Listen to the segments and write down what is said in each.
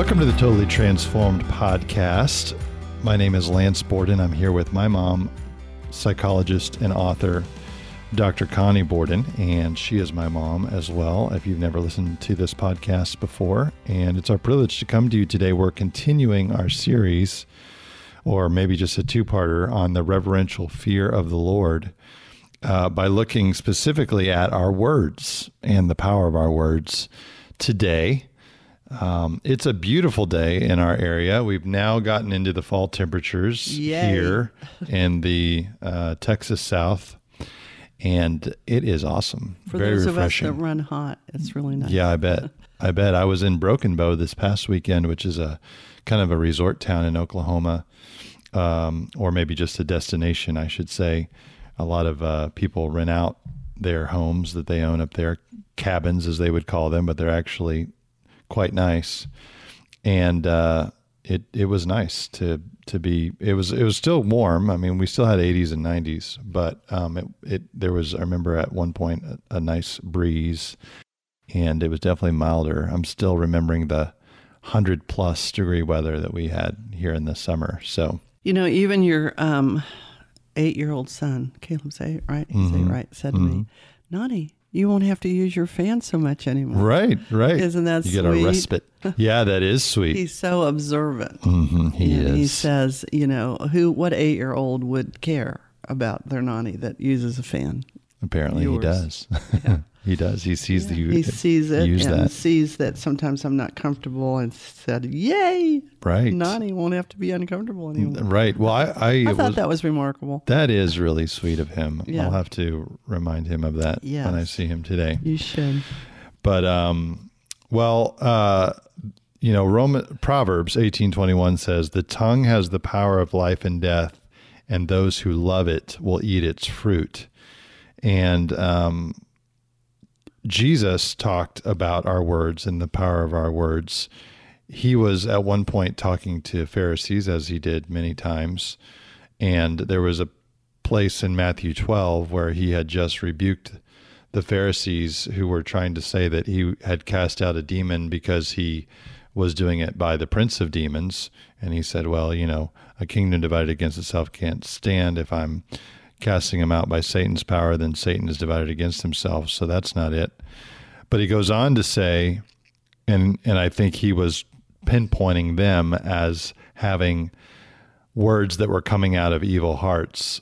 Welcome to the Totally Transformed podcast. My name is Lance Borden. I'm here with my mom, psychologist and author, Dr. Connie Borden, and she is my mom as well. If you've never listened to this podcast before, and it's our privilege to come to you today. We're continuing our series, or maybe just a two parter, on the reverential fear of the Lord uh, by looking specifically at our words and the power of our words today. Um, it's a beautiful day in our area. We've now gotten into the fall temperatures Yay. here in the uh, Texas South, and it is awesome. For Very those refreshing. of us that run hot, it's really nice. Yeah, I bet. I bet. I was in Broken Bow this past weekend, which is a kind of a resort town in Oklahoma, um, or maybe just a destination, I should say. A lot of uh, people rent out their homes that they own up there, cabins as they would call them, but they're actually quite nice. And uh, it it was nice to to be. It was it was still warm. I mean, we still had 80s and 90s, but um, it it there was. I remember at one point a, a nice breeze and it was definitely milder. I'm still remembering the 100 plus degree weather that we had here in the summer. So, You know, even your um, eight-year-old son, Caleb's eight, right? He's Mm-hmm. eight, right? Said to me, "Naughty, you won't have to use your fan so much anymore." right, right. Isn't that sweet? you get a respite. Yeah, that is sweet. He's so observant. hmm he and is. he says, you know, who, what eight-year-old would care about their nanny that uses a fan? Apparently, yours. he does. he does. He sees the he sees it use and that. sees that sometimes I'm not comfortable, and said, "Yay, Right. Nanny won't have to be uncomfortable anymore." Right. Well, I, I, I was, thought that was remarkable. that is really sweet of him. Yeah. I'll have to remind him of that when I see him today. You should. But um, well, uh, you know, Roman Proverbs eighteen twenty one says, "The tongue has the power of life and death, and those who love it will eat its fruit." And um, Jesus talked about our words and the power of our words. He was at one point talking to Pharisees, as he did many times, and there was a place in Matthew 12 where he had just rebuked the Pharisees who were trying to say that he had cast out a demon because he was doing it by the prince of demons. And he said, Well, you know, a kingdom divided against itself can't stand. If I'm casting him out by Satan's power, then Satan is divided against himself. So that's not it. But he goes on to say, and and I think he was pinpointing them as having words that were coming out of evil hearts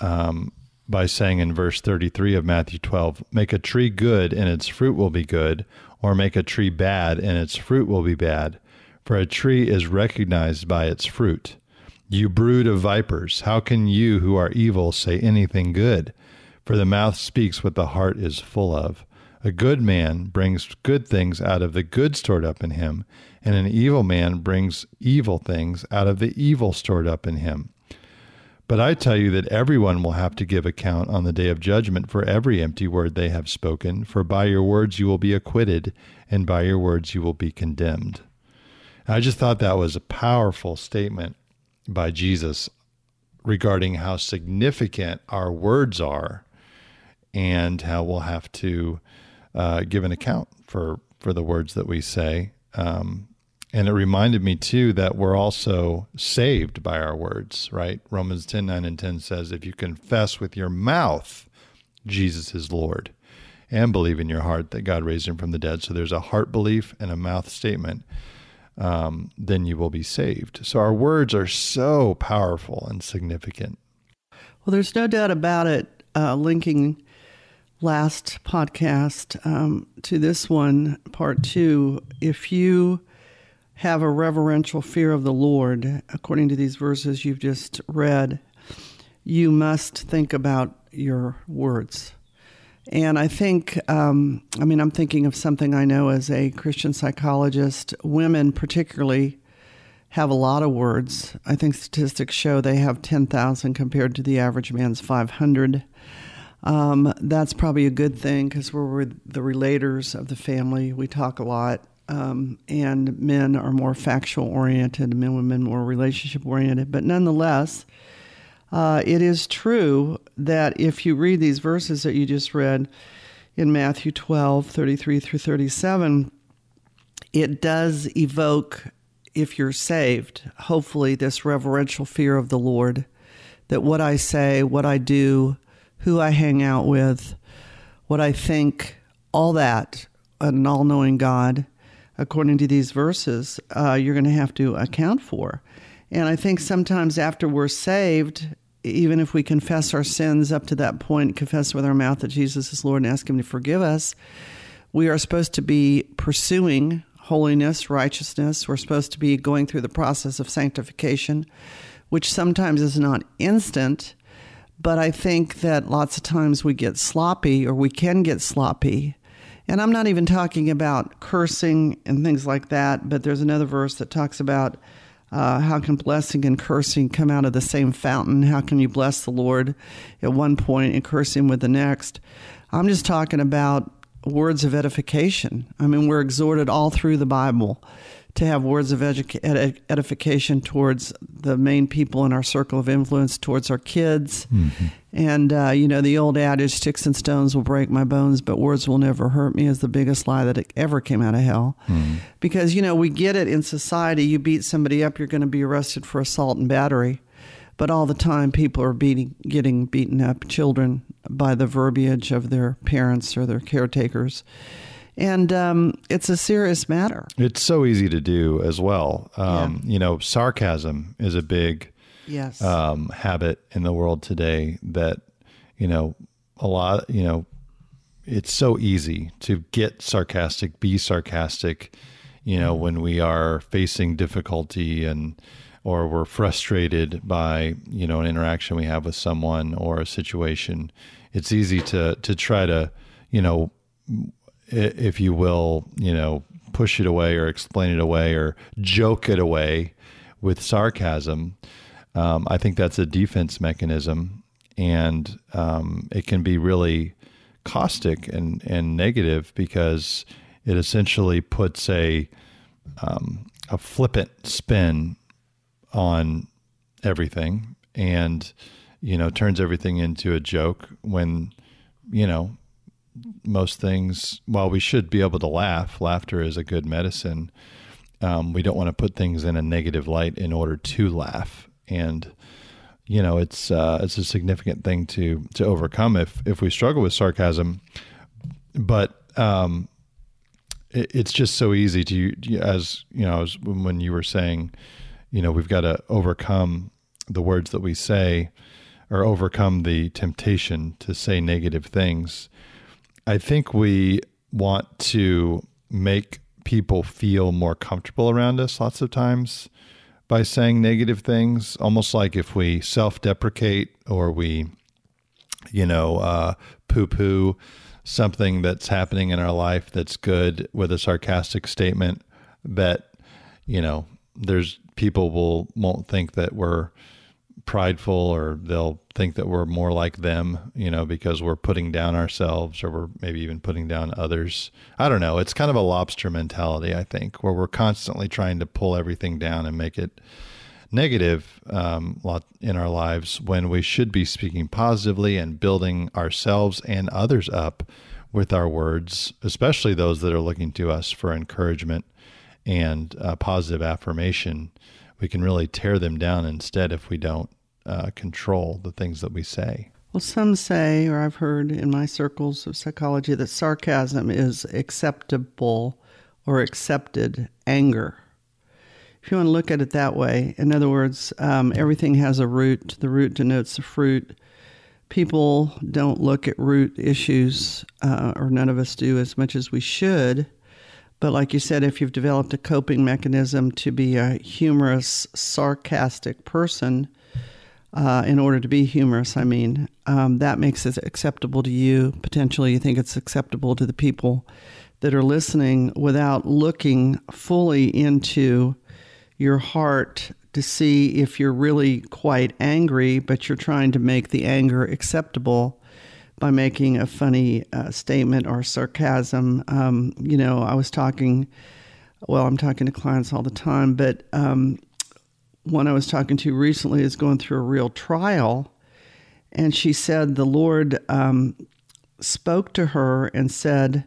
um, by saying in verse 33 of Matthew 12, make a tree good and its fruit will be good, or make a tree bad and its fruit will be bad. For a tree is recognized by its fruit. You brood of vipers, how can you who are evil say anything good? For the mouth speaks what the heart is full of. A good man brings good things out of the good stored up in him, and an evil man brings evil things out of the evil stored up in him. But I tell you that everyone will have to give account on the day of judgment for every empty word they have spoken, for by your words you will be acquitted, and by your words you will be condemned. I just thought that was a powerful statement by Jesus regarding how significant our words are and how we'll have to uh, give an account for, for the words that we say. Um, and it reminded me too that we're also saved by our words, right? Romans 10 9 and 10 says, If you confess with your mouth Jesus is Lord and believe in your heart that God raised him from the dead, so there's a heart belief and a mouth statement, um, then you will be saved. So our words are so powerful and significant. Well, there's no doubt about it. Uh, linking last podcast um, to this one, part two, if you have a reverential fear of the Lord, according to these verses you've just read, you must think about your words. And I think, um, I mean, I'm thinking of something I know as a Christian psychologist. Women, particularly, have a lot of words. I think statistics show they have 10,000 compared to the average man's 500. Um, that's probably a good thing because we're the relators of the family. We talk a lot. Um, and men are more factual oriented, men women more relationship oriented. But nonetheless, uh, it is true that if you read these verses that you just read in Matthew 12, 33 through 37, it does evoke, if you're saved, hopefully, this reverential fear of the Lord that what I say, what I do, who I hang out with, what I think, all that, an all knowing God, according to these verses, uh, you're going to have to account for. And I think sometimes after we're saved, even if we confess our sins up to that point, confess with our mouth that Jesus is Lord and ask Him to forgive us, we are supposed to be pursuing holiness, righteousness. We're supposed to be going through the process of sanctification, which sometimes is not instant. But I think that lots of times we get sloppy or we can get sloppy. And I'm not even talking about cursing and things like that, but there's another verse that talks about uh, how can blessing and cursing come out of the same fountain? How can you bless the Lord at one point and curse him with the next? I'm just talking about words of edification. I mean, we're exhorted all through the Bible to have words of edu- edification towards the main people in our circle of influence, towards our kids. Mm-hmm. And, uh, you know, the old adage, sticks and stones will break my bones, but words will never hurt me, is the biggest lie that ever came out of hell. Mm-hmm. Because, you know, we get it in society. You beat somebody up, you're going to be arrested for assault and battery. But all the time, people are beating, getting beaten up, children, by the verbiage of their parents or their caretakers and um, it's a serious matter. It's so easy to do as well. Um, yeah. You know, sarcasm is a big yes um, habit in the world today. That you know, a lot. You know, it's so easy to get sarcastic, be sarcastic. You know, when we are facing difficulty and or we're frustrated by you know an interaction we have with someone or a situation, it's easy to to try to you know if you will, you know, push it away or explain it away or joke it away with sarcasm. Um, I think that's a defense mechanism, and um, it can be really caustic and, and negative because it essentially puts a um, a flippant spin on everything, and you know turns everything into a joke when you know most things, while we should be able to laugh, laughter is a good medicine. Um, we don't want to put things in a negative light in order to laugh, and you know it's uh, it's a significant thing to to overcome if if we struggle with sarcasm. But um, it, it's just so easy to as you know as when you were saying, you know, we've got to overcome the words that we say or overcome the temptation to say negative things I think we want to make people feel more comfortable around us lots of times by saying negative things, almost like if we self deprecate or we, you know, uh, poo poo something that's happening in our life that's good with a sarcastic statement that, you know, there's people will won't think that we're prideful or they'll think that we're more like them, you know, because we're putting down ourselves or we're maybe even putting down others. I don't know. It's kind of a lobster mentality, I think, where we're constantly trying to pull everything down and make it negative um, in our lives when we should be speaking positively and building ourselves and others up with our words, especially those that are looking to us for encouragement and uh, positive affirmation. We can really tear them down instead if we don't uh, control the things that we say. Well, some say, or I've heard in my circles of psychology, that sarcasm is acceptable or accepted anger. If you want to look at it that way, in other words, um, everything has a root. The root denotes the fruit. People don't look at root issues, uh, or none of us do as much as we should. But like you said, if you've developed a coping mechanism to be a humorous, sarcastic person, uh, in order to be humorous, I mean, um, that makes it acceptable to you. Potentially, you think it's acceptable to the people that are listening without looking fully into your heart to see if you're really quite angry, but you're trying to make the anger acceptable by making a funny uh, statement or sarcasm. Um, you know, I was talking, well, I'm talking to clients all the time, but um, one I was talking to recently is going through a real trial, and she said the Lord um, spoke to her and said,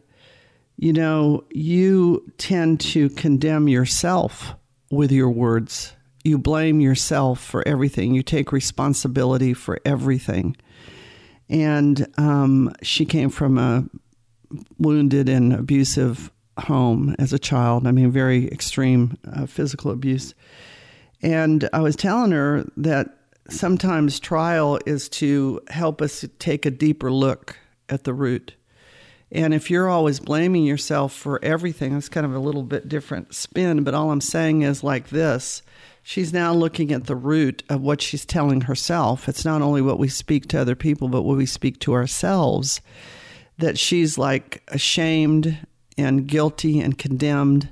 you know, you tend to condemn yourself with your words. You blame yourself for everything. You take responsibility for everything. And um, she came from a wounded and abusive home as a child. I mean, very extreme uh, physical abuse. And I was telling her that sometimes trial is to help us take a deeper look at the root. And if you're always blaming yourself for everything, it's kind of a little bit different spin, but all I'm saying is like this she's now looking at the root of what she's telling herself. It's not only what we speak to other people, but what we speak to ourselves. That she's like ashamed and guilty and condemned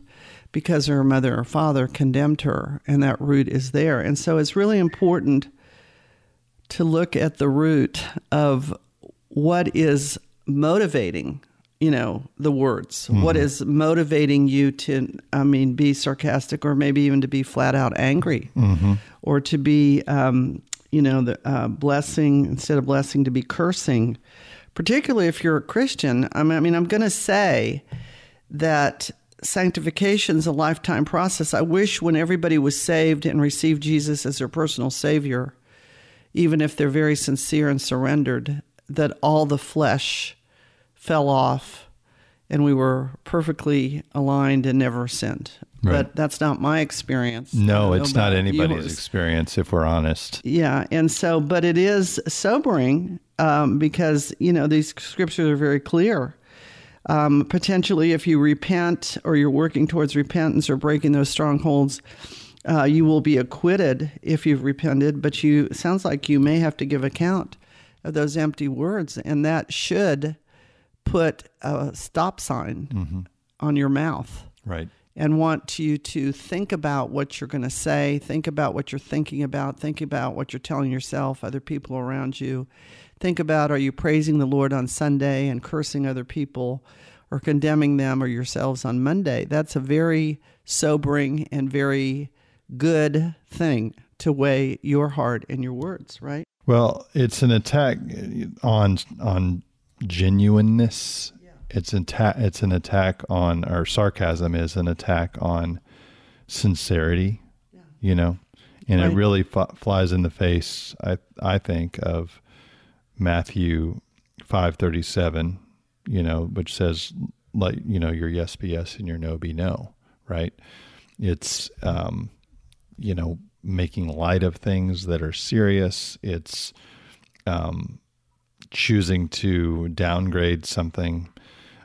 because her mother or father condemned her, and that root is there. And so it's really important to look at the root of what is motivating you know the words mm-hmm. what is motivating you to i mean be sarcastic or maybe even to be flat out angry mm-hmm. or to be um, you know the uh, blessing instead of blessing to be cursing particularly if you're a christian i mean, I mean i'm going to say that sanctification is a lifetime process i wish when everybody was saved and received jesus as their personal savior even if they're very sincere and surrendered that all the flesh fell off and we were perfectly aligned and never sinned. Right. But that's not my experience. No, it's not anybody's yours. experience, if we're honest. Yeah. And so, but it is sobering um, because, you know, these scriptures are very clear. Um, potentially, if you repent or you're working towards repentance or breaking those strongholds, uh, you will be acquitted if you've repented. But you sounds like you may have to give account of those empty words, and that should put a stop sign mm-hmm. on your mouth. Right. And want you to think about what you're going to say, think about what you're thinking about, think about what you're telling yourself, other people around you. Think about are you praising the Lord on Sunday and cursing other people or condemning them or yourselves on Monday? That's a very sobering and very good thing to weigh your heart and your words, right? Well, it's an attack on on genuineness. Yeah. It's an attack. It's an attack on, or sarcasm is an attack on sincerity. Yeah. You know, and right. it really f- flies in the face. I I think of Matthew five thirty seven. You know, which says like you know your yes be yes and your no be no. Right. It's um, you know making light of things that are serious. It's um, choosing to downgrade something.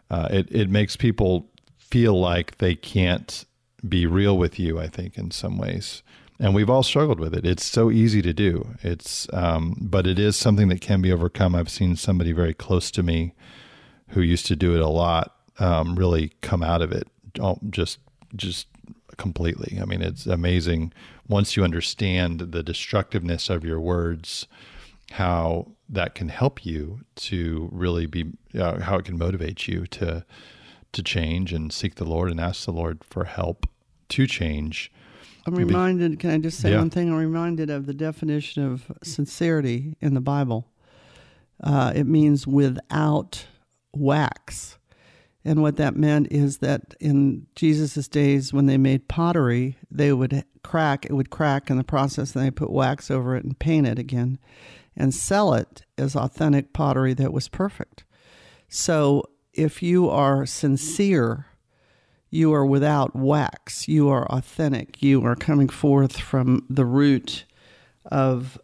Uh, it it makes people feel like they can't be real with you. I think in some ways, and we've all struggled with it. It's so easy to do. It's um, but it is something that can be overcome. I've seen somebody very close to me who used to do it a lot um, really come out of it just just completely. I mean, it's amazing once you understand the destructiveness of your words, how that can help you to really be uh, how it can motivate you to to change and seek the Lord and ask the Lord for help to change. I'm reminded. Can I just say yeah. one thing? I'm reminded of the definition of sincerity in the Bible. Uh, it means without wax. And what that meant is that in Jesus's days, when they made pottery, they would crack, it would crack in the process, and they put wax over it and paint it again and sell it as authentic pottery that was perfect. So if you are sincere, you are without wax, you are authentic, you are coming forth from the root of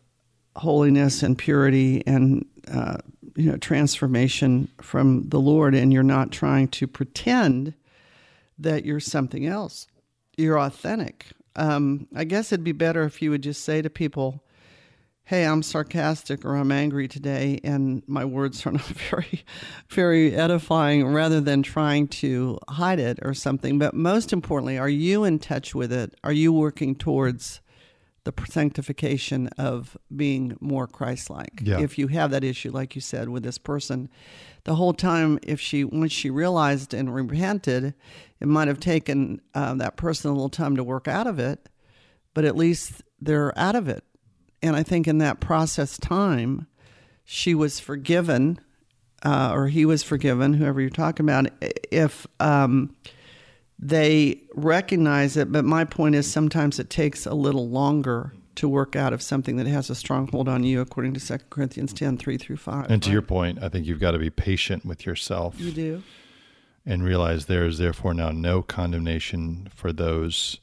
holiness and purity and uh, you know transformation from the Lord, and you're not trying to pretend that you're something else. You're authentic. Um, I guess it'd be better if you would just say to people, hey, I'm sarcastic or I'm angry today, and my words are not very, very edifying, rather than trying to hide it or something. But most importantly, are you in touch with it? Are you working towards the sanctification of being more Christ-like? Yeah. If you have that issue, like you said, with this person, the whole time, if she once she realized and repented, it might have taken uh, that person a little time to work out of it, but at least they're out of it and I think in that process time, she was forgiven uh, or he was forgiven, whoever you're talking about, if um, they recognize it. But my point is sometimes it takes a little longer to work out of something that has a stronghold on you, according to 2 Corinthians 10 3 through 5. And to right? your point, I think you've got to be patient with yourself. You do. And realize there is therefore now no condemnation for those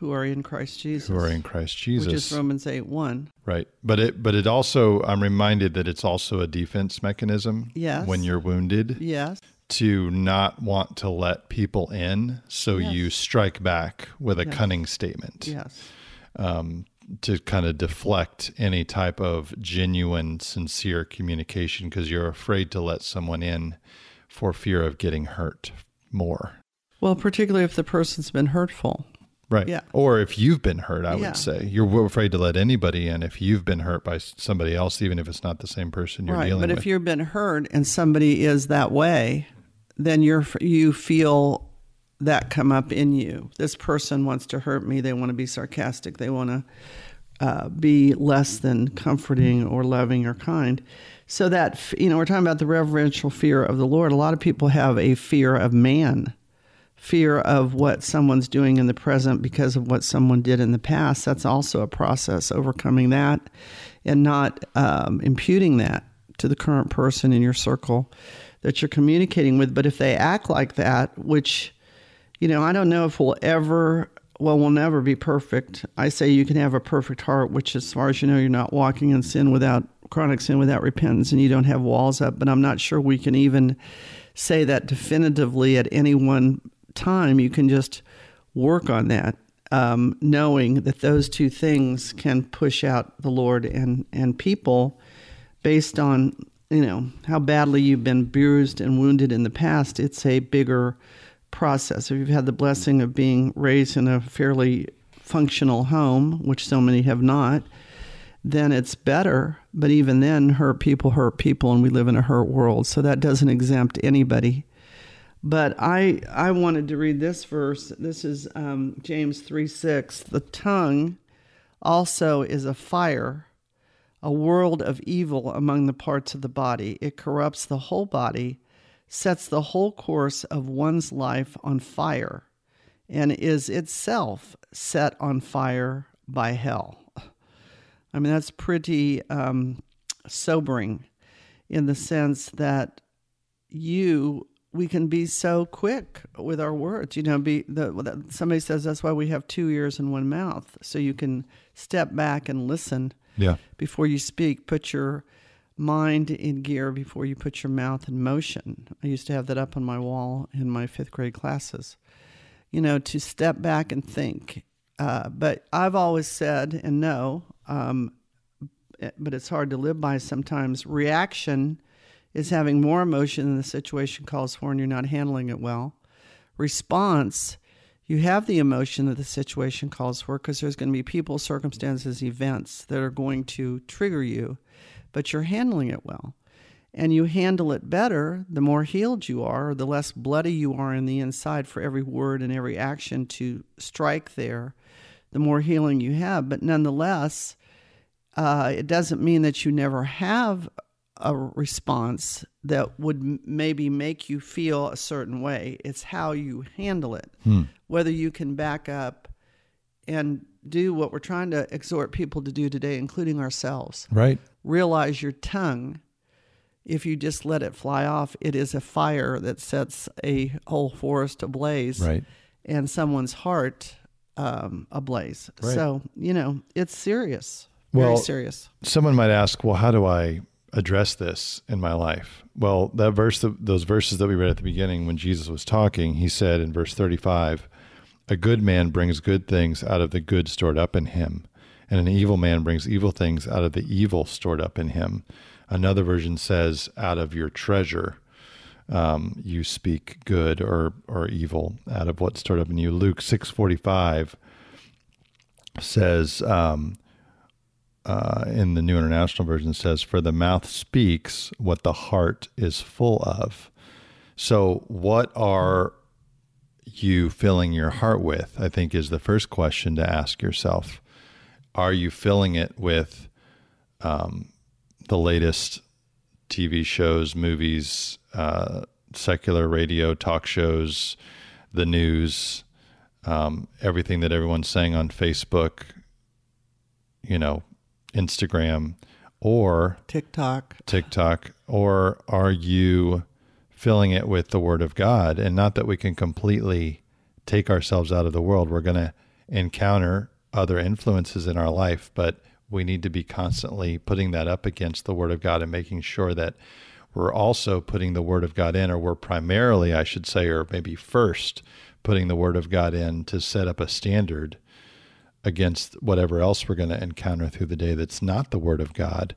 who are in Christ Jesus. Who are in Christ Jesus. Which is Romans 8 1. Right. But it but it also I'm reminded that it's also a defense mechanism. Yes. When you're wounded. Yes. To not want to let people in, so yes. you strike back with a yes. cunning statement. Yes. Um, to kind of deflect any type of genuine, sincere communication because you're afraid to let someone in for fear of getting hurt more. Well, particularly if the person's been hurtful. Right. Yeah. Or if you've been hurt, I yeah. would say you're afraid to let anybody in if you've been hurt by somebody else, even if it's not the same person you're right. dealing but with. But if you've been hurt and somebody is that way, then you're you feel that come up in you. This person wants to hurt me. They want to be sarcastic. They want to uh, be less than comforting or loving or kind. So that you know, we're talking about the reverential fear of the Lord. A lot of people have a fear of man fear of what someone's doing in the present because of what someone did in the past. That's also a process, overcoming that and not um, imputing that to the current person in your circle that you're communicating with. But if they act like that, which, you know, I don't know if we'll ever, well, we'll never be perfect. I say you can have a perfect heart, which, as far as you know, you're not walking in sin without chronic sin without repentance and you don't have walls up. But I'm not sure we can even say that definitively at any one time, you can just work on that, um, knowing that those two things can push out the Lord and, and people based on, you know, how badly you've been bruised and wounded in the past. It's a bigger process. If you've had the blessing of being raised in a fairly functional home, which so many have not, then it's better. But even then, hurt people hurt people, and we live in a hurt world. So that doesn't exempt anybody but I I wanted to read this verse. This is um, James three six. The tongue also is a fire, a world of evil among the parts of the body. It corrupts the whole body, sets the whole course of one's life on fire, and is itself set on fire by hell. I mean that's pretty um, sobering, in the sense that you we can be so quick with our words. You know, be the somebody says that's why we have two ears and one mouth, so you can step back and listen. Yeah. Before you speak, put your mind in gear before you put your mouth in motion. I used to have that up on my wall in my fifth grade classes. You know, to step back and think. Uh, but I've always said and know, um, but it's hard to live by sometimes. Reaction is having more emotion than the situation calls for and you're not handling it well. Response, you have the emotion that the situation calls for because there's going to be people, circumstances, events that are going to trigger you, but you're handling it well. And you handle it better the more healed you are, the less bloody you are in the inside for every word and every action to strike there, the more healing you have. But nonetheless, uh, it doesn't mean that you never have a response that would maybe make you feel a certain way. It's how you handle it, hmm. whether you can back up and do what we're trying to exhort people to do today, including ourselves. Right. Realize your tongue, if you just let it fly off, it is a fire that sets a whole forest ablaze. Right. And someone's heart um, ablaze. Right. So, you know, it's serious. Well, Very serious. Someone might ask, well, how do I address this in my life? Well, that verse, those verses that we read at the beginning when Jesus was talking, he said in verse 35, a good man brings good things out of the good stored up in him, and an evil man brings evil things out of the evil stored up in him. Another version says, out of your treasure. Um, you speak good or or evil out of what's stored up in you. Luke six forty five says, um, uh, in the New International Version says, For the mouth speaks what the heart is full of. So, what are you filling your heart with? I think is the first question to ask yourself. Are you filling it with um, the latest TV shows, movies, uh, secular radio, talk shows, the news, um, everything that everyone's saying on Facebook, you know, Instagram, or TikTok. TikTok, or are you filling it with the Word of God? And not that we can completely take ourselves out of the world. We're going to encounter other influences in our life, but we need to be constantly putting that up against the Word of God and making sure that we're also putting the Word of God in, or we're primarily, I should say, or maybe first putting the Word of God in to set up a standard against whatever else we're going to encounter through the day that's not the Word of God.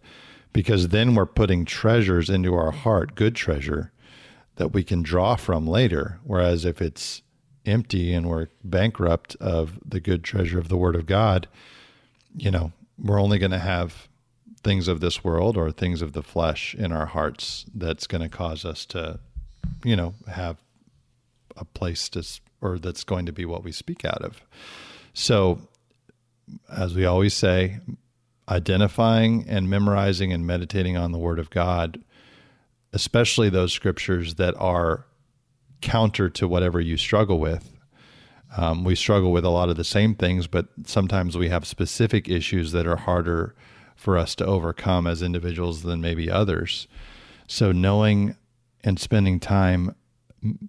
Because then we're putting treasures into our heart, good treasure, that we can draw from later. Whereas if it's empty and we're bankrupt of the good treasure of the Word of God, you know, we're only going to have things of this world or things of the flesh in our hearts that's going to cause us to, you know, have a place to, or that's going to be what we speak out of. So, as we always say, identifying and memorizing and meditating on the Word of God, especially those scriptures that are counter to whatever you struggle with. Um, we struggle with a lot of the same things, but sometimes we have specific issues that are harder for us to overcome as individuals than maybe others. So, knowing and spending time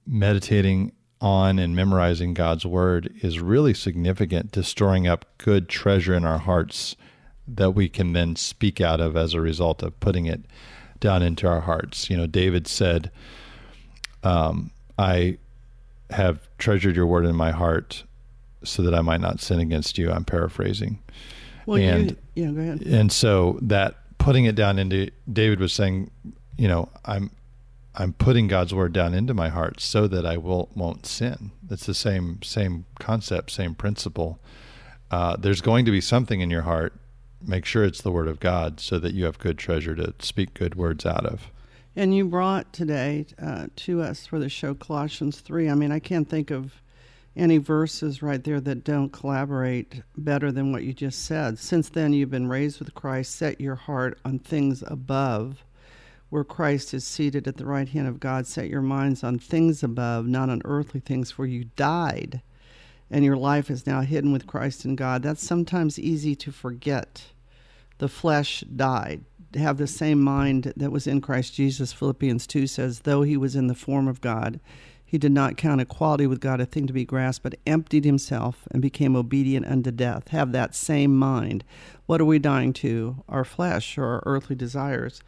meditating on and memorizing God's word is really significant to storing up good treasure in our hearts that we can then speak out of as a result of putting it down into our hearts. You know, David said, um, I have treasured your word in my heart so that I might not sin against you. I'm paraphrasing. Well, and, you, yeah, go ahead. And so that putting it down into David was saying, you know, I'm I'm putting God's word down into my heart so that I will won't sin. It's the same same concept, same principle. Uh, there's going to be something in your heart. Make sure it's the word of God, so that you have good treasure to speak good words out of. And you brought today uh, to us for the show Colossians 3. I mean, I can't think of any verses right there that don't collaborate better than what you just said. Since then, you've been raised with Christ. Set your heart on things above, where Christ is seated at the right hand of God. Set your minds on things above, not on earthly things, for you died, and your life is now hidden with Christ in God. That's sometimes easy to forget. The flesh died have the same mind that was in Christ Jesus. Philippians 2 says, Though he was in the form of God, he did not count equality with God a thing to be grasped, but emptied himself and became obedient unto death. Have that same mind. What are we dying to? Our flesh or our earthly desires.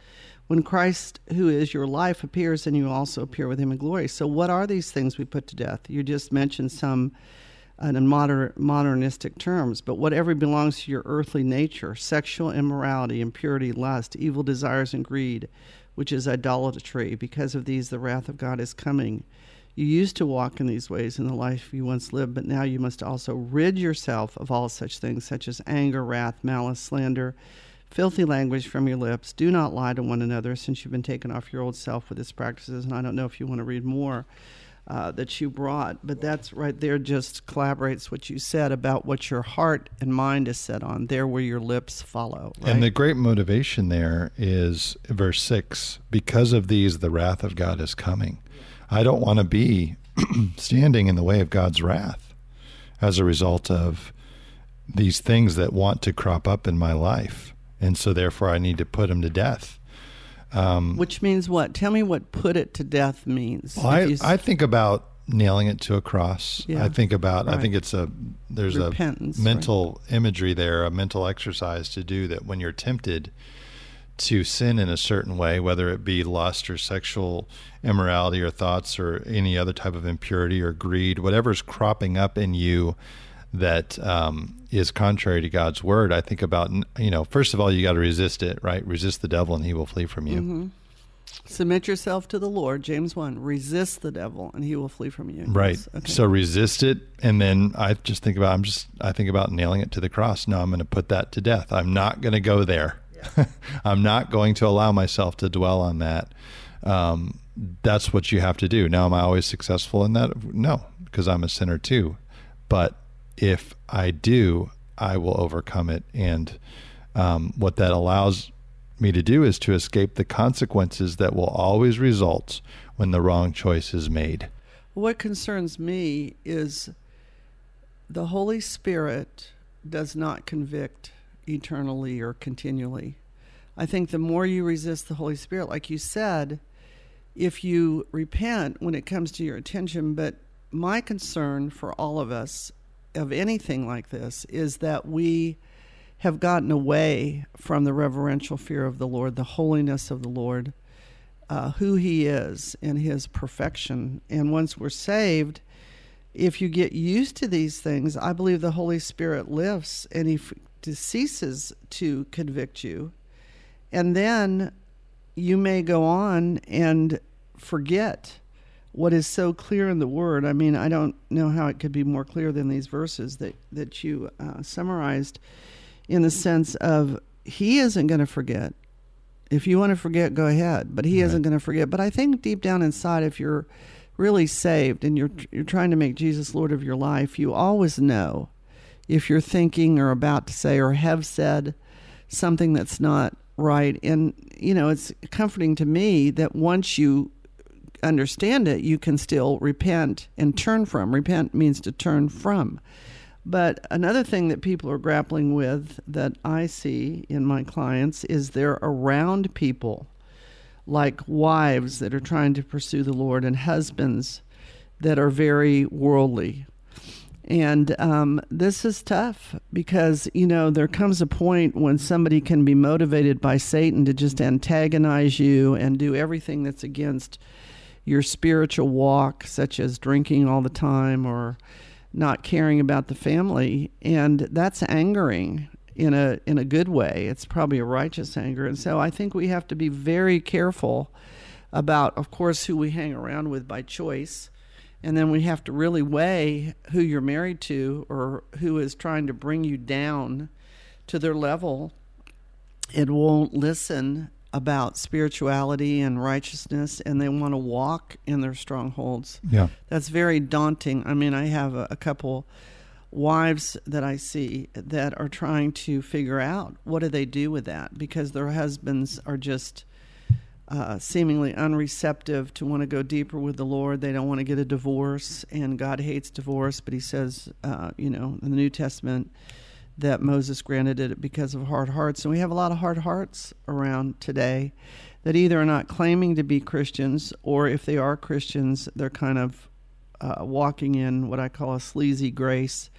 When Christ, who is your life, appears, then you also appear with him in glory. So, what are these things we put to death? You just mentioned some uh, in modern, modernistic terms, but whatever belongs to your earthly nature sexual immorality, impurity, lust, evil desires, and greed, which is idolatry. Because of these, the wrath of God is coming. You used to walk in these ways in the life you once lived, but now you must also rid yourself of all such things, such as anger, wrath, malice, slander, filthy language from your lips. Do not lie to one another, since you've been taken off your old self with its practices. And I don't know if you want to read more uh, that you brought. But that's right there just collaborates what you said about what your heart and mind is set on, there where your lips follow. Right? And the great motivation there is verse 6 because of these, the wrath of God is coming. I don't want to be standing in the way of God's wrath as a result of these things that want to crop up in my life. And so, therefore, I need to put them to death. Um, Which means what? Tell me what put it to death means. Well, I, I think about nailing it to a cross. Yeah, I think about, right. I think it's a, there's Repentance, a mental right. imagery there, a mental exercise to do that when you're tempted to sin in a certain way, whether it be lust or sexual immorality or thoughts or any other type of impurity or greed, whatever's cropping up in you that um, is contrary to God's word, I think about, you know, first of all, you got to resist it, right? Resist the devil and he will flee from you. Mm-hmm. Submit yourself to the Lord, James 1. Resist the devil and he will flee from you. Right. Okay. So resist it. And then I just think about, I'm just, I think about nailing it to the cross. No, I'm going to put that to death. I'm not going to go there. I'm not going to allow myself to dwell on that. Um, that's what you have to do. Now, am I always successful in that? No, because I'm a sinner too. But if I do, I will overcome it. And um, what that allows me to do is to escape the consequences that will always result when the wrong choice is made. What concerns me is the Holy Spirit does not convict eternally or continually. I think the more you resist the Holy Spirit, like you said, if you repent when it comes to your attention, but my concern for all of us of anything like this is that we have gotten away from the reverential fear of the Lord, the holiness of the Lord, uh, who He is, and His perfection. And once we're saved, if you get used to these things, I believe the Holy Spirit lifts and He ceases to convict you. And then you may go on and forget what is so clear in the Word. I mean, I don't know how it could be more clear than these verses that, that you uh, summarized in the sense of He isn't going to forget. If you want to forget, go ahead, but He right. isn't going to forget. But I think deep down inside, if you're really saved and you're you're trying to make Jesus Lord of your life, you always know if you're thinking or about to say or have said something that's not right. And you know, it's comforting to me that once you understand it, you can still repent and turn from. Repent means to turn from. But another thing that people are grappling with that I see in my clients is they're around people like wives that are trying to pursue the Lord and husbands that are very worldly. And um, this is tough because, you know, there comes a point when somebody can be motivated by Satan to just antagonize you and do everything that's against your spiritual walk, such as drinking all the time or not caring about the family. And that's angering in a in a good way. It's probably a righteous anger. And so I think we have to be very careful about of course who we hang around with by choice. And then we have to really weigh who you're married to or who is trying to bring you down to their level. It won't listen about spirituality and righteousness and they want to walk in their strongholds. Yeah. That's very daunting. I mean, I have a, a couple wives that I see that are trying to figure out what do they do with that because their husbands are just uh, seemingly unreceptive to want to go deeper with the Lord. They don't want to get a divorce, and God hates divorce, but He says, uh, you know, in the New Testament, that Moses granted it because of hard hearts. And we have a lot of hard hearts around today that either are not claiming to be Christians, or if they are Christians, they're kind of uh, walking in what I call a sleazy grace.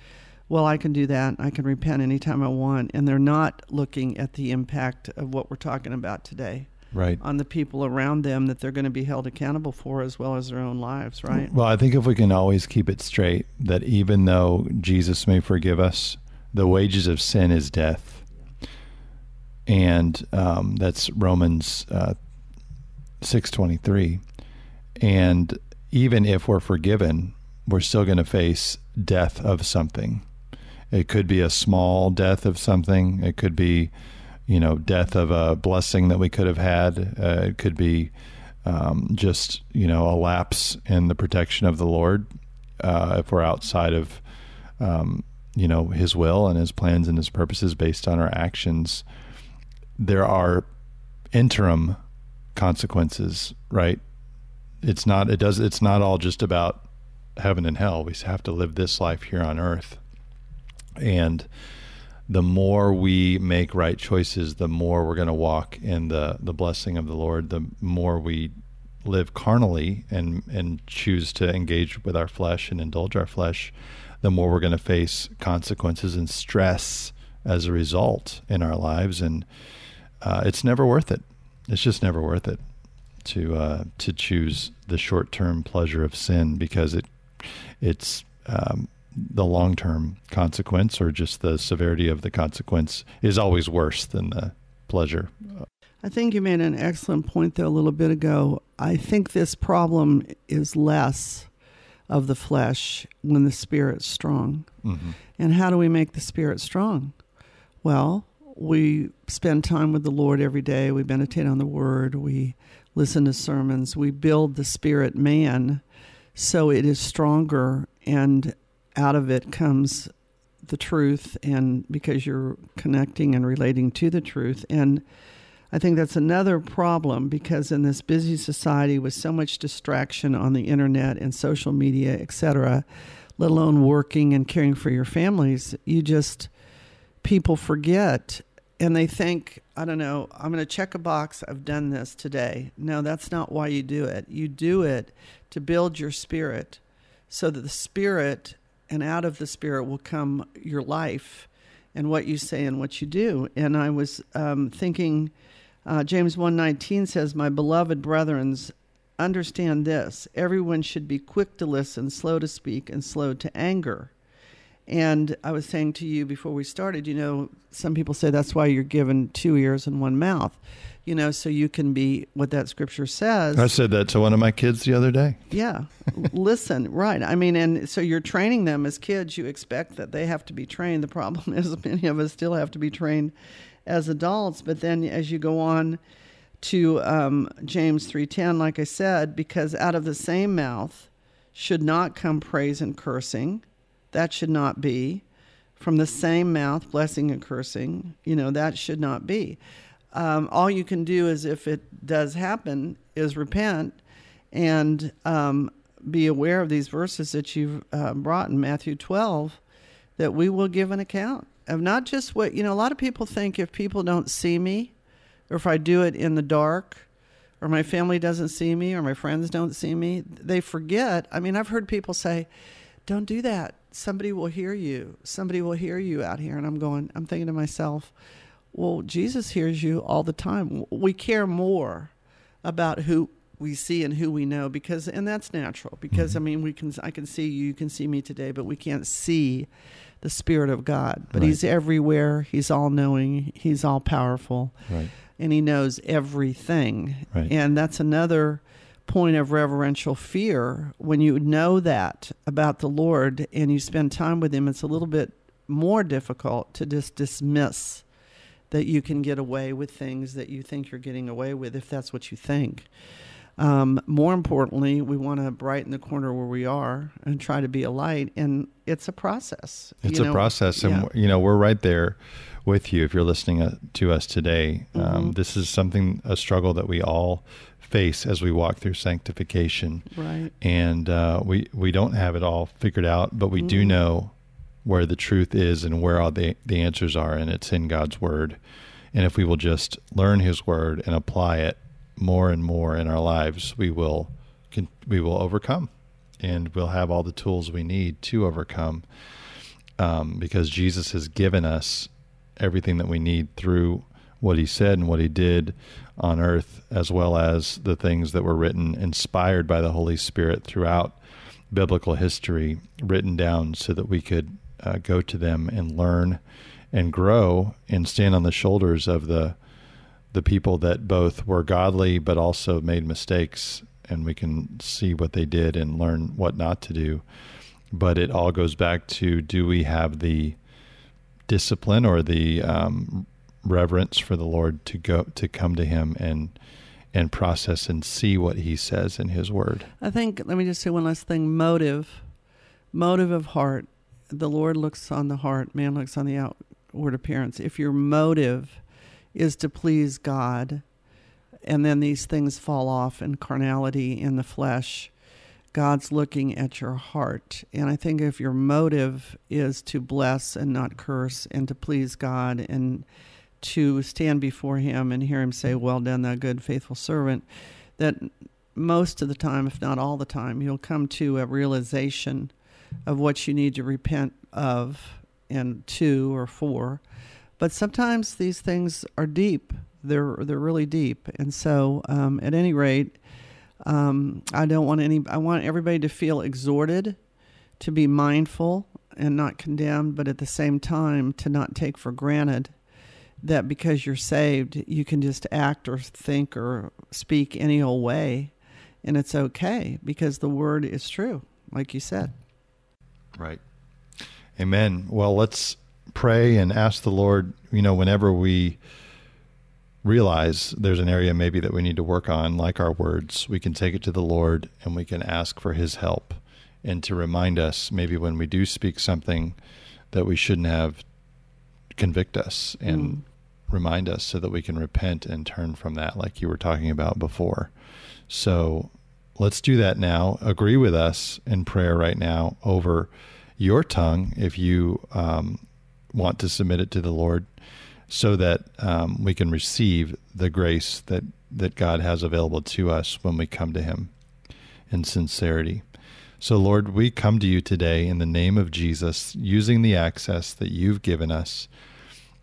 Well, I can do that. I can repent anytime I want. And they're not looking at the impact of what we're talking about today. Right. On the people around them that they're going to be held accountable for as well as their own lives, right? Well, I think if we can always keep it straight that even though Jesus may forgive us, the wages of sin is death. And um, that's Romans uh, 623. And even if we're forgiven, we're still going to face death of something. It could be a small death of something. It could be, you know, death of a blessing that we could have had. Uh, it could be um, just, you know, a lapse in the protection of the Lord uh, if we're outside of, um, you know, His will and His plans and His purposes based on our actions. There are interim consequences, right? it's not it does it's not all just about heaven and hell. We have to live this life here on earth. And the more we make right choices, the more we're going to walk in the, the blessing of the Lord, the more we live carnally and, and choose to engage with our flesh and indulge our flesh, the more we're going to face consequences and stress as a result in our lives. And uh, it's never worth it. It's just never worth it to uh, to choose the short term pleasure of sin because it it's um, the long term consequence or just the severity of the consequence is always worse than the pleasure. I think you made an excellent point there a little bit ago. I think this problem is less of the flesh when the spirit's strong. Mm-hmm. And how do we make the spirit strong? Well, we spend time with the Lord every day. We meditate on the Word. We listen to sermons. We build the spirit man so it is stronger, and out of it comes the truth, and because you're connecting and relating to the truth. And I think that's another problem because in this busy society with so much distraction on the internet and social media, etc., let alone working and caring for your families, you just people forget and they think, I don't know, I'm going to check a box, I've done this today. No, that's not why you do it. You do it to build your spirit so that the spirit and out of the spirit will come your life and what you say and what you do. And I was um, thinking, uh, James 1:19 says, "My beloved brethrens, understand this: everyone should be quick to listen, slow to speak, and slow to anger." And I was saying to you before we started, you know, some people say that's why you're given two ears and one mouth, you know, so you can be what that scripture says. I said that to one of my kids the other day. Yeah. Listen, right. I mean, and so you're training them as kids, you expect that they have to be trained. The problem is many of us still have to be trained as adults. But then as you go on to um, James 3.10, like I said, because out of the same mouth should not come praise and cursing that should not be. From the same mouth, blessing and cursing, you know, that should not be. Um, all you can do is, if it does happen, is repent and um, be aware of these verses that you've uh, brought in Matthew 12, that we will give an account of not just what, you know, a lot of people think if people don't see me, or if I do it in the dark, or my family doesn't see me, or my friends don't see me, they forget. I mean, I've heard people say, don't do that somebody will hear you. Somebody will hear you out here. And I'm going, I'm thinking to myself, well, Jesus hears you all the time. We care more about who we see and who we know because, and that's natural because, mm-hmm. I mean, we can, I can see you, you can see me today, but we can't see the Spirit of God. But right. He's everywhere. He's all knowing. He's all powerful. Right. And He knows everything. Right. And that's another point of reverential fear when you know that about the Lord and you spend time with Him. It's a little bit more difficult to just dismiss that you can get away with things that you think you're getting away with if that's what you think. Um, more importantly, we want to brighten the corner where we are and try to be a light. And it's a process. It's a know? process. And, yeah. you know, we're right there with you if you're listening uh, to us today. Um, mm-hmm. Um, this is something, a struggle that we all face as we walk through sanctification. Right. And uh, we we don't have it all figured out, but we mm-hmm. do know where the truth is and where all the the answers are, and it's in God's word. And if we will just learn His word and apply it more and more in our lives, we will we will overcome, and we'll have all the tools we need to overcome. Um, because Jesus has given us everything that we need through what he said and what he did on earth, as well as the things that were written, inspired by the Holy Spirit throughout biblical history, written down so that we could uh, go to them and learn and grow and stand on the shoulders of the the people that both were godly but also made mistakes and we can see what they did and learn what not to do but it all goes back to do we have the discipline or the um, reverence for the Lord to go to come to Him and and process and see what He says in His Word. I think. Let me just say one last thing: motive, motive of heart. The Lord looks on the heart. Man looks on the outward appearance. If your motive is to please God, and then these things fall off in carnality in the flesh. God's looking at your heart. And I think if your motive is to bless and not curse and to please God and to stand before him and hear him say, Well done, thou good, faithful servant, that most of the time, if not all the time, you'll come to a realization of what you need to repent of in two or four. But sometimes these things are deep. They're they're really deep, and so um, at any rate, um, I don't want any. I want everybody to feel exhorted to be mindful and not condemned, but at the same time to not take for granted that because you're saved, you can just act or think or speak any old way, and it's okay because the word is true, like you said. Right. Amen. Well, let's pray and ask the Lord, you know, whenever we realize there's an area maybe that we need to work on, like our words, we can take it to the Lord and we can ask for His help and to remind us maybe when we do speak something that we shouldn't have convict us and mm remind us so that we can repent and turn from that, like you were talking about before. So let's do that now. Agree with us in prayer right now over your tongue if you um, want to submit it to the Lord so that um, we can receive the grace that, that God has available to us when we come to Him in sincerity. So, Lord, we come to you today in the name of Jesus, using the access that you've given us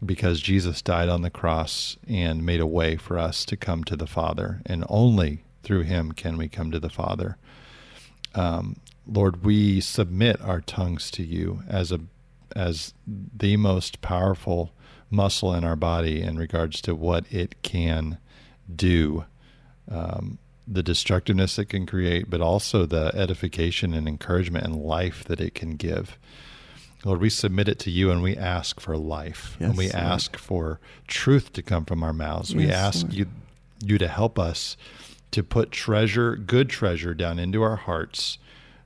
because Jesus died on the cross and made a way for us to come to the Father. And only through him can we come to the Father. Um, Lord, we submit our tongues to you as a as the most powerful muscle in our body in regards to what it can do. Um, the destructiveness it can create, but also the edification and encouragement and life that it can give. Lord, we submit it to you and we ask for life. Yes, and we Lord. ask for truth to come from our mouths. Yes, we ask Lord. you you to help us to put treasure, good treasure down into our hearts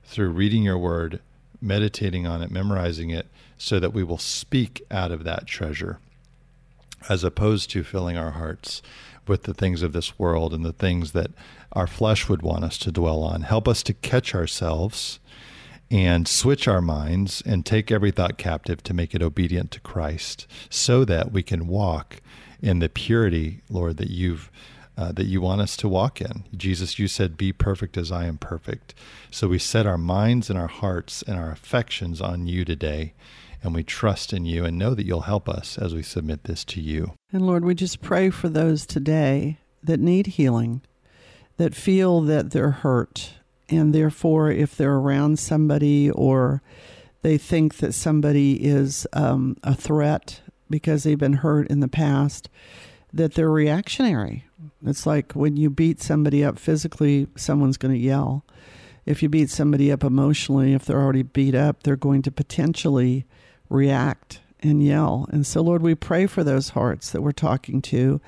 through reading your word, meditating on it, memorizing it, so that we will speak out of that treasure as opposed to filling our hearts with the things of this world and the things that our flesh would want us to dwell on. Help us to catch ourselves and switch our minds and take every thought captive to make it obedient to Christ so that we can walk in the purity, Lord, that you've uh, that you want us to walk in. Jesus, you said, Be perfect as I am perfect. So we set our minds and our hearts and our affections on you today and we trust in you and know that you'll help us as we submit this to you. And Lord, we just pray for those today that need healing, that feel that they're hurt, and therefore, if they're around somebody or they think that somebody is um, a threat because they've been hurt in the past, that they're reactionary. It's like when you beat somebody up physically, someone's going to yell. If you beat somebody up emotionally, if they're already beat up, they're going to potentially react and yell. And so, Lord, we pray for those hearts that we're talking to.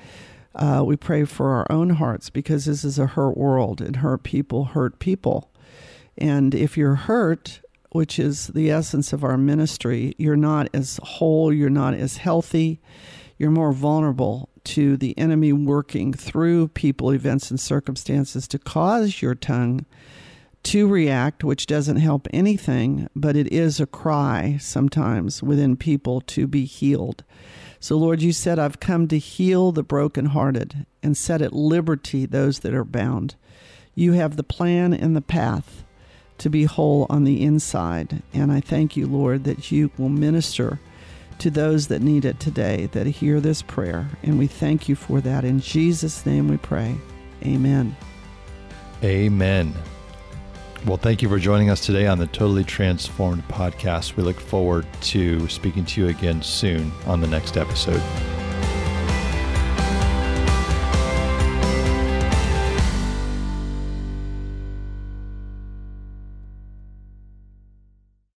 Uh, we pray for our own hearts because this is a hurt world and hurt people hurt people. And if you're hurt, which is the essence of our ministry, you're not as whole, you're not as healthy, you're more vulnerable to the enemy working through people, events, and circumstances to cause your tongue to react, which doesn't help anything, but it is a cry sometimes within people to be healed. So, Lord, you said, I've come to heal the brokenhearted and set at liberty those that are bound. You have the plan and the path to be whole on the inside. And I thank you, Lord, that you will minister to those that need it today, that hear this prayer. And we thank you for that. In Jesus' name we pray. Amen. Amen. Well, thank you for joining us today on the Totally Transformed podcast. We look forward to speaking to you again soon on the next episode.